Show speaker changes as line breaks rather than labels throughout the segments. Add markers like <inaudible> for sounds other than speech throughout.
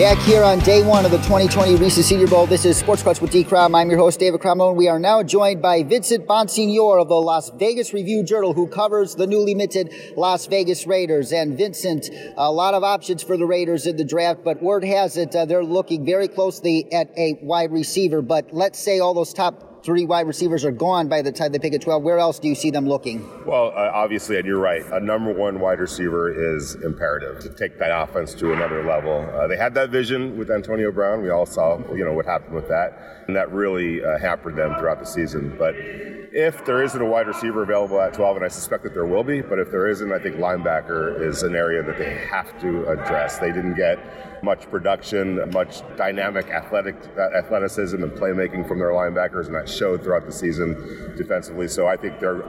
Back here on day one of the 2020 Reese's Senior Bowl, this is Sports Clutch with D. Crom. I'm your host, David Cromlone. We are now joined by Vincent Bonsignore of the Las Vegas Review Journal, who covers the newly minted Las Vegas Raiders. And Vincent, a lot of options for the Raiders in the draft, but word has it uh, they're looking very closely at a wide receiver. But let's say all those top three wide receivers are gone by the time they pick at 12. Where else do you see them looking?
Well, uh, obviously, and you're right, a number one wide receiver is imperative to take that offense to another level. Uh, they had that vision with Antonio Brown. We all saw, you know, what happened with that, and that really uh, hampered them throughout the season. But if there isn't a wide receiver available at 12, and I suspect that there will be, but if there isn't, I think linebacker is an area that they have to address. They didn't get much production, much dynamic athletic uh, athleticism and playmaking from their linebackers, and that showed throughout the season defensively. So I think they're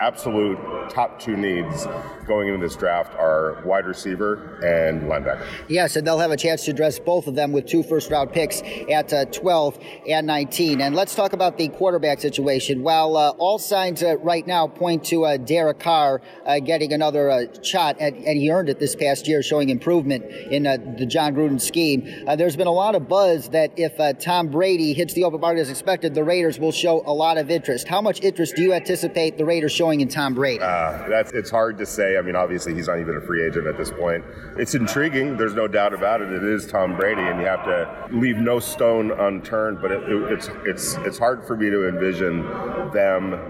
absolute top two needs going into this draft are wide receiver and linebacker.
Yes, and they'll have a chance to address both of them with two first round picks at uh, 12 and 19. And let's talk about the quarterback situation. While uh, all signs uh, right now point to uh, Derek Carr uh, getting another uh, shot, at, and he earned it this past year, showing improvement in the Jon Gruden scheme, there's been a lot of buzz that if Tom Brady hits the open market as expected, the Raiders will show a lot of interest. How much interest do you anticipate the Raiders showing in Tom Brady?
Uh, that's it's hard to say. I mean, obviously, he's not even a free agent at this point. It's intriguing. There's no doubt about it. It is Tom Brady, and you have to leave no stone unturned. But it, it, it's it's it's hard for me to envision them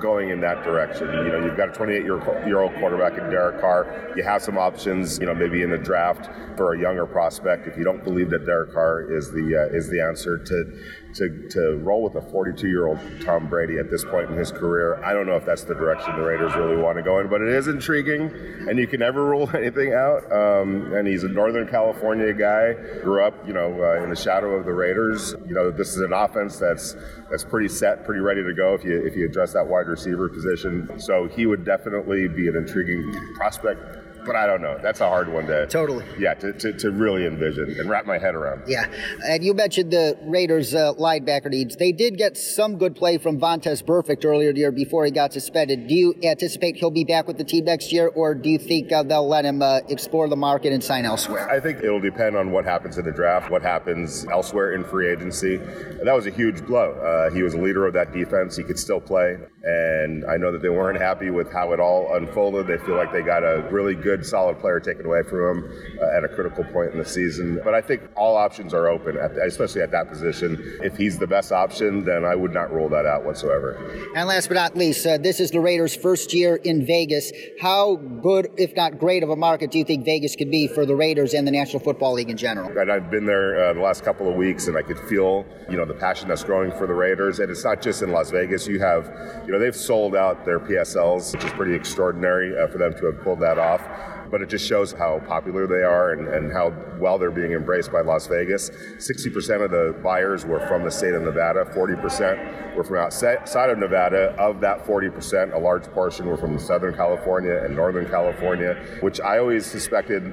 going in that direction. You know, you've got a 28 year old quarterback in Derek Carr. You have some options, you know, maybe in the draft for a younger prospect. If you don't believe that Derek Carr is the uh, is the answer to to, to roll with a 42 year old Tom Brady at this point in his career, I don't know if that's the direction the Raiders really want to go in, but it is intriguing, and you can never <laughs> rule anything out. Um, and he's a Northern California guy, grew up, you know, uh, in the shadow of the Raiders. You know, this is an offense that's that's pretty set, pretty ready to go if you if you address that wide receiver position. So he would definitely be an intriguing prospect but I don't know. That's a hard one to
totally.
Yeah, to, to, to really envision and wrap my head around.
Yeah, and you mentioned the Raiders' uh, linebacker needs. They did get some good play from Vontaze Burfict earlier the year before he got suspended. Do you anticipate he'll be back with the team next year, or do you think uh, they'll let him uh, explore the market and sign elsewhere?
I think it'll depend on what happens in the draft, what happens elsewhere in free agency. That was a huge blow. Uh, he was a leader of that defense. He could still play, and I know that they weren't happy with how it all unfolded. They feel like they got a really good solid player taken away from them uh, at a critical point in the season. But I think all options are open, at the, especially at that position. If he's the best option, then I would not rule that out whatsoever.
And last but not least, uh, this is the Raiders' first year in Vegas. How good, if not great, of a market do you think Vegas could be for the Raiders and the National Football League in general?
And I've been there uh, the last couple of weeks, and I could feel, you know, the passion that's growing for the Raiders. And it's not just in Las Vegas. You have, you know, they've sold out their PSLs, which is pretty extraordinary uh, for them to have pulled that off but it just shows how popular they are and, and how well they're being embraced by Las Vegas. 60% of the buyers were from the state of Nevada, 40% were from outside of Nevada. Of that 40%, a large portion were from Southern California and Northern California, which I always suspected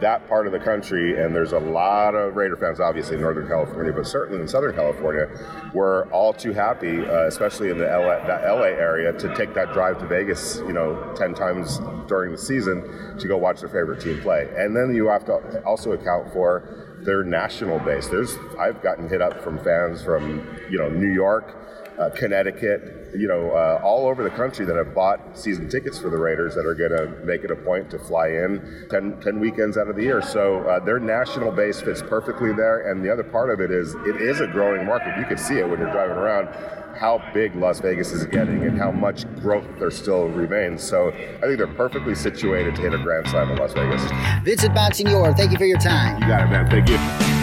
that part of the country, and there's a lot of Raider fans, obviously in Northern California, but certainly in Southern California, were all too happy, uh, especially in the LA, that LA area, to take that drive to Vegas, you know, 10 times during the season to go watch their favorite team play. And then you have to also account for their national base. There's I've gotten hit up from fans from you know New York, uh, Connecticut, you know, uh, all over the country that have bought season tickets for the Raiders that are going to make it a point to fly in 10, 10 weekends out of the year. So uh, their national base fits perfectly there. And the other part of it is it is a growing market. You can see it when you're driving around how big Las Vegas is getting and how much growth there still remains. So I think they're perfectly situated to hit a grand slam in Las Vegas.
Vincent Bonsignore, thank you for your time.
You got it, man. Thank you forgiveness.